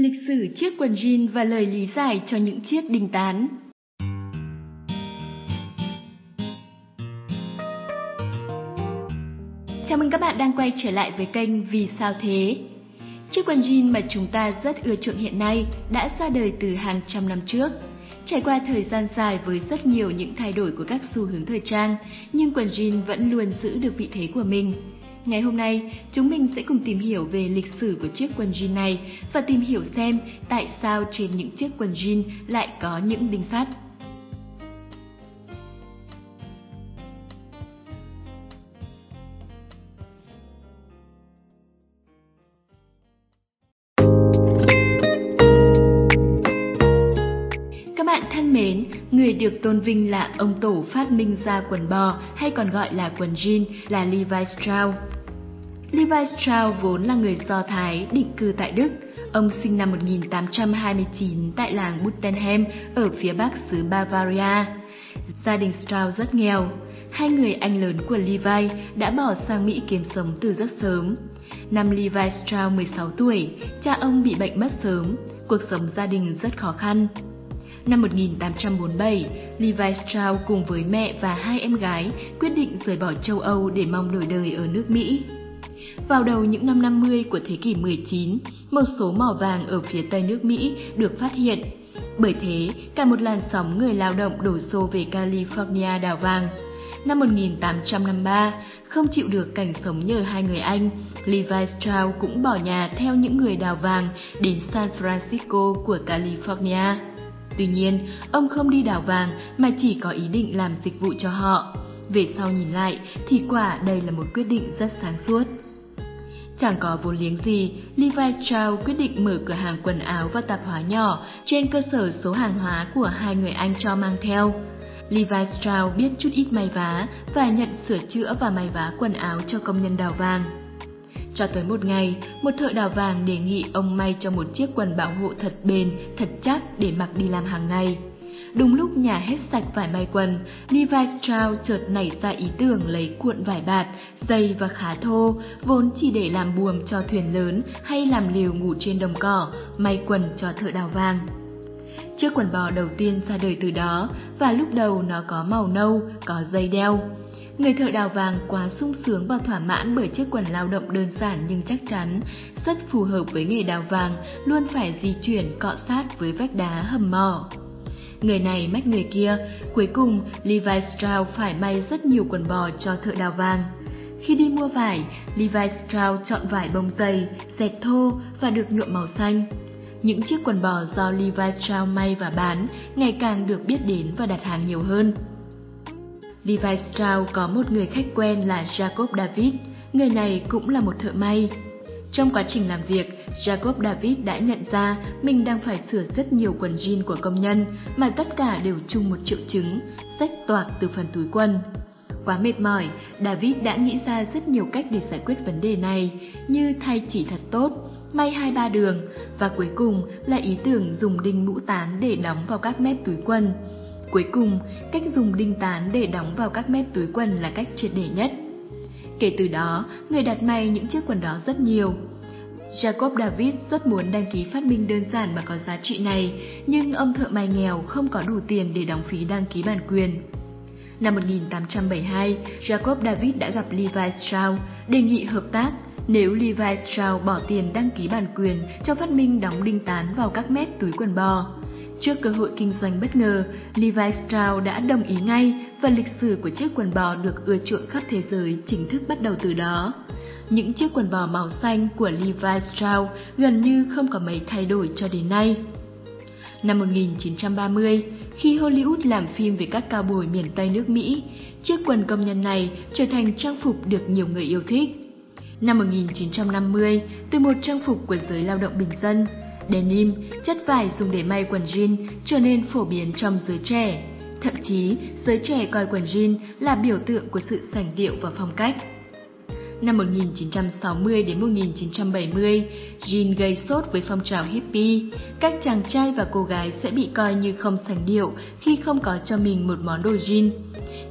Lịch sử chiếc quần jean và lời lý giải cho những chiếc đình tán. Chào mừng các bạn đang quay trở lại với kênh Vì sao thế? Chiếc quần jean mà chúng ta rất ưa chuộng hiện nay đã ra đời từ hàng trăm năm trước. Trải qua thời gian dài với rất nhiều những thay đổi của các xu hướng thời trang, nhưng quần jean vẫn luôn giữ được vị thế của mình. Ngày hôm nay, chúng mình sẽ cùng tìm hiểu về lịch sử của chiếc quần jean này và tìm hiểu xem tại sao trên những chiếc quần jean lại có những đinh sắt. Được tôn vinh là ông tổ phát minh ra quần bò hay còn gọi là quần jean là Levi Strauss. Levi Strauss vốn là người Do Thái định cư tại Đức. Ông sinh năm 1829 tại làng Buttenheim ở phía bắc xứ Bavaria. Gia đình Strauss rất nghèo. Hai người anh lớn của Levi đã bỏ sang Mỹ kiếm sống từ rất sớm. Năm Levi Strauss 16 tuổi, cha ông bị bệnh mất sớm, cuộc sống gia đình rất khó khăn. Năm 1847, Levi Strauss cùng với mẹ và hai em gái quyết định rời bỏ châu Âu để mong đổi đời ở nước Mỹ. Vào đầu những năm 50 của thế kỷ 19, một số mỏ vàng ở phía tây nước Mỹ được phát hiện. Bởi thế, cả một làn sóng người lao động đổ xô về California đào vàng. Năm 1853, không chịu được cảnh sống nhờ hai người Anh, Levi Strauss cũng bỏ nhà theo những người đào vàng đến San Francisco của California. Tuy nhiên, ông không đi đào vàng mà chỉ có ý định làm dịch vụ cho họ. Về sau nhìn lại thì quả đây là một quyết định rất sáng suốt. Chẳng có vốn liếng gì, Levi Strauss quyết định mở cửa hàng quần áo và tạp hóa nhỏ trên cơ sở số hàng hóa của hai người anh cho mang theo. Levi Strauss biết chút ít may vá và nhận sửa chữa và may vá quần áo cho công nhân đào vàng. Cho tới một ngày, một thợ đào vàng đề nghị ông may cho một chiếc quần bảo hộ thật bền, thật chắc để mặc đi làm hàng ngày. Đúng lúc nhà hết sạch vải may quần, Levi Strauss chợt nảy ra ý tưởng lấy cuộn vải bạt, dày và khá thô, vốn chỉ để làm buồm cho thuyền lớn hay làm liều ngủ trên đồng cỏ, may quần cho thợ đào vàng. Chiếc quần bò đầu tiên ra đời từ đó và lúc đầu nó có màu nâu, có dây đeo. Người thợ đào vàng quá sung sướng và thỏa mãn bởi chiếc quần lao động đơn giản nhưng chắc chắn, rất phù hợp với nghề đào vàng, luôn phải di chuyển cọ sát với vách đá hầm mỏ. Người này mách người kia, cuối cùng Levi Strauss phải may rất nhiều quần bò cho thợ đào vàng. Khi đi mua vải, Levi Strauss chọn vải bông dày, dệt thô và được nhuộm màu xanh. Những chiếc quần bò do Levi Strauss may và bán ngày càng được biết đến và đặt hàng nhiều hơn. Levi Strauss có một người khách quen là Jacob David, người này cũng là một thợ may. Trong quá trình làm việc, Jacob David đã nhận ra mình đang phải sửa rất nhiều quần jean của công nhân mà tất cả đều chung một triệu chứng, rách toạc từ phần túi quần. Quá mệt mỏi, David đã nghĩ ra rất nhiều cách để giải quyết vấn đề này, như thay chỉ thật tốt, may hai ba đường, và cuối cùng là ý tưởng dùng đinh mũ tán để đóng vào các mép túi quần. Cuối cùng, cách dùng đinh tán để đóng vào các mép túi quần là cách triệt để nhất. Kể từ đó, người đặt may những chiếc quần đó rất nhiều. Jacob David rất muốn đăng ký phát minh đơn giản mà có giá trị này, nhưng ông thợ may nghèo không có đủ tiền để đóng phí đăng ký bản quyền. Năm 1872, Jacob David đã gặp Levi Strauss, đề nghị hợp tác nếu Levi Strauss bỏ tiền đăng ký bản quyền cho phát minh đóng đinh tán vào các mép túi quần bò. Trước cơ hội kinh doanh bất ngờ, Levi Strauss đã đồng ý ngay và lịch sử của chiếc quần bò được ưa chuộng khắp thế giới chính thức bắt đầu từ đó. Những chiếc quần bò màu xanh của Levi Strauss gần như không có mấy thay đổi cho đến nay. Năm 1930, khi Hollywood làm phim về các cao bồi miền Tây nước Mỹ, chiếc quần công nhân này trở thành trang phục được nhiều người yêu thích. Năm 1950, từ một trang phục của giới lao động bình dân, denim, chất vải dùng để may quần jean trở nên phổ biến trong giới trẻ. Thậm chí, giới trẻ coi quần jean là biểu tượng của sự sành điệu và phong cách. Năm 1960 đến 1970, jean gây sốt với phong trào hippie. Các chàng trai và cô gái sẽ bị coi như không sành điệu khi không có cho mình một món đồ jean.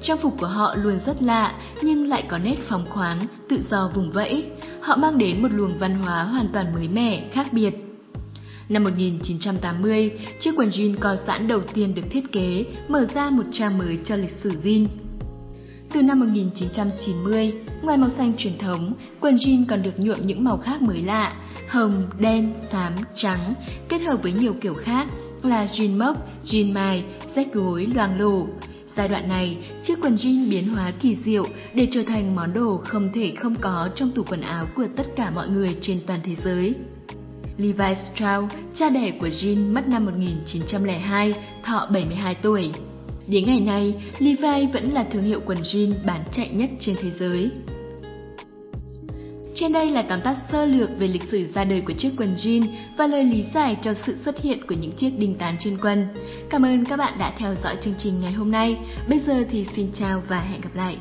Trang phục của họ luôn rất lạ nhưng lại có nét phóng khoáng, tự do vùng vẫy. Họ mang đến một luồng văn hóa hoàn toàn mới mẻ, khác biệt. Năm 1980, chiếc quần jean co giãn đầu tiên được thiết kế, mở ra một trang mới cho lịch sử jean. Từ năm 1990, ngoài màu xanh truyền thống, quần jean còn được nhuộm những màu khác mới lạ, hồng, đen, xám, trắng, kết hợp với nhiều kiểu khác là jean mốc, jean mài, rách gối, loang lổ. Giai đoạn này, chiếc quần jean biến hóa kỳ diệu để trở thành món đồ không thể không có trong tủ quần áo của tất cả mọi người trên toàn thế giới. Levi Strauss, cha đẻ của Jean mất năm 1902, thọ 72 tuổi. Đến ngày nay, Levi vẫn là thương hiệu quần jean bán chạy nhất trên thế giới. Trên đây là tóm tắt sơ lược về lịch sử ra đời của chiếc quần jean và lời lý giải cho sự xuất hiện của những chiếc đinh tán trên quần. Cảm ơn các bạn đã theo dõi chương trình ngày hôm nay. Bây giờ thì xin chào và hẹn gặp lại.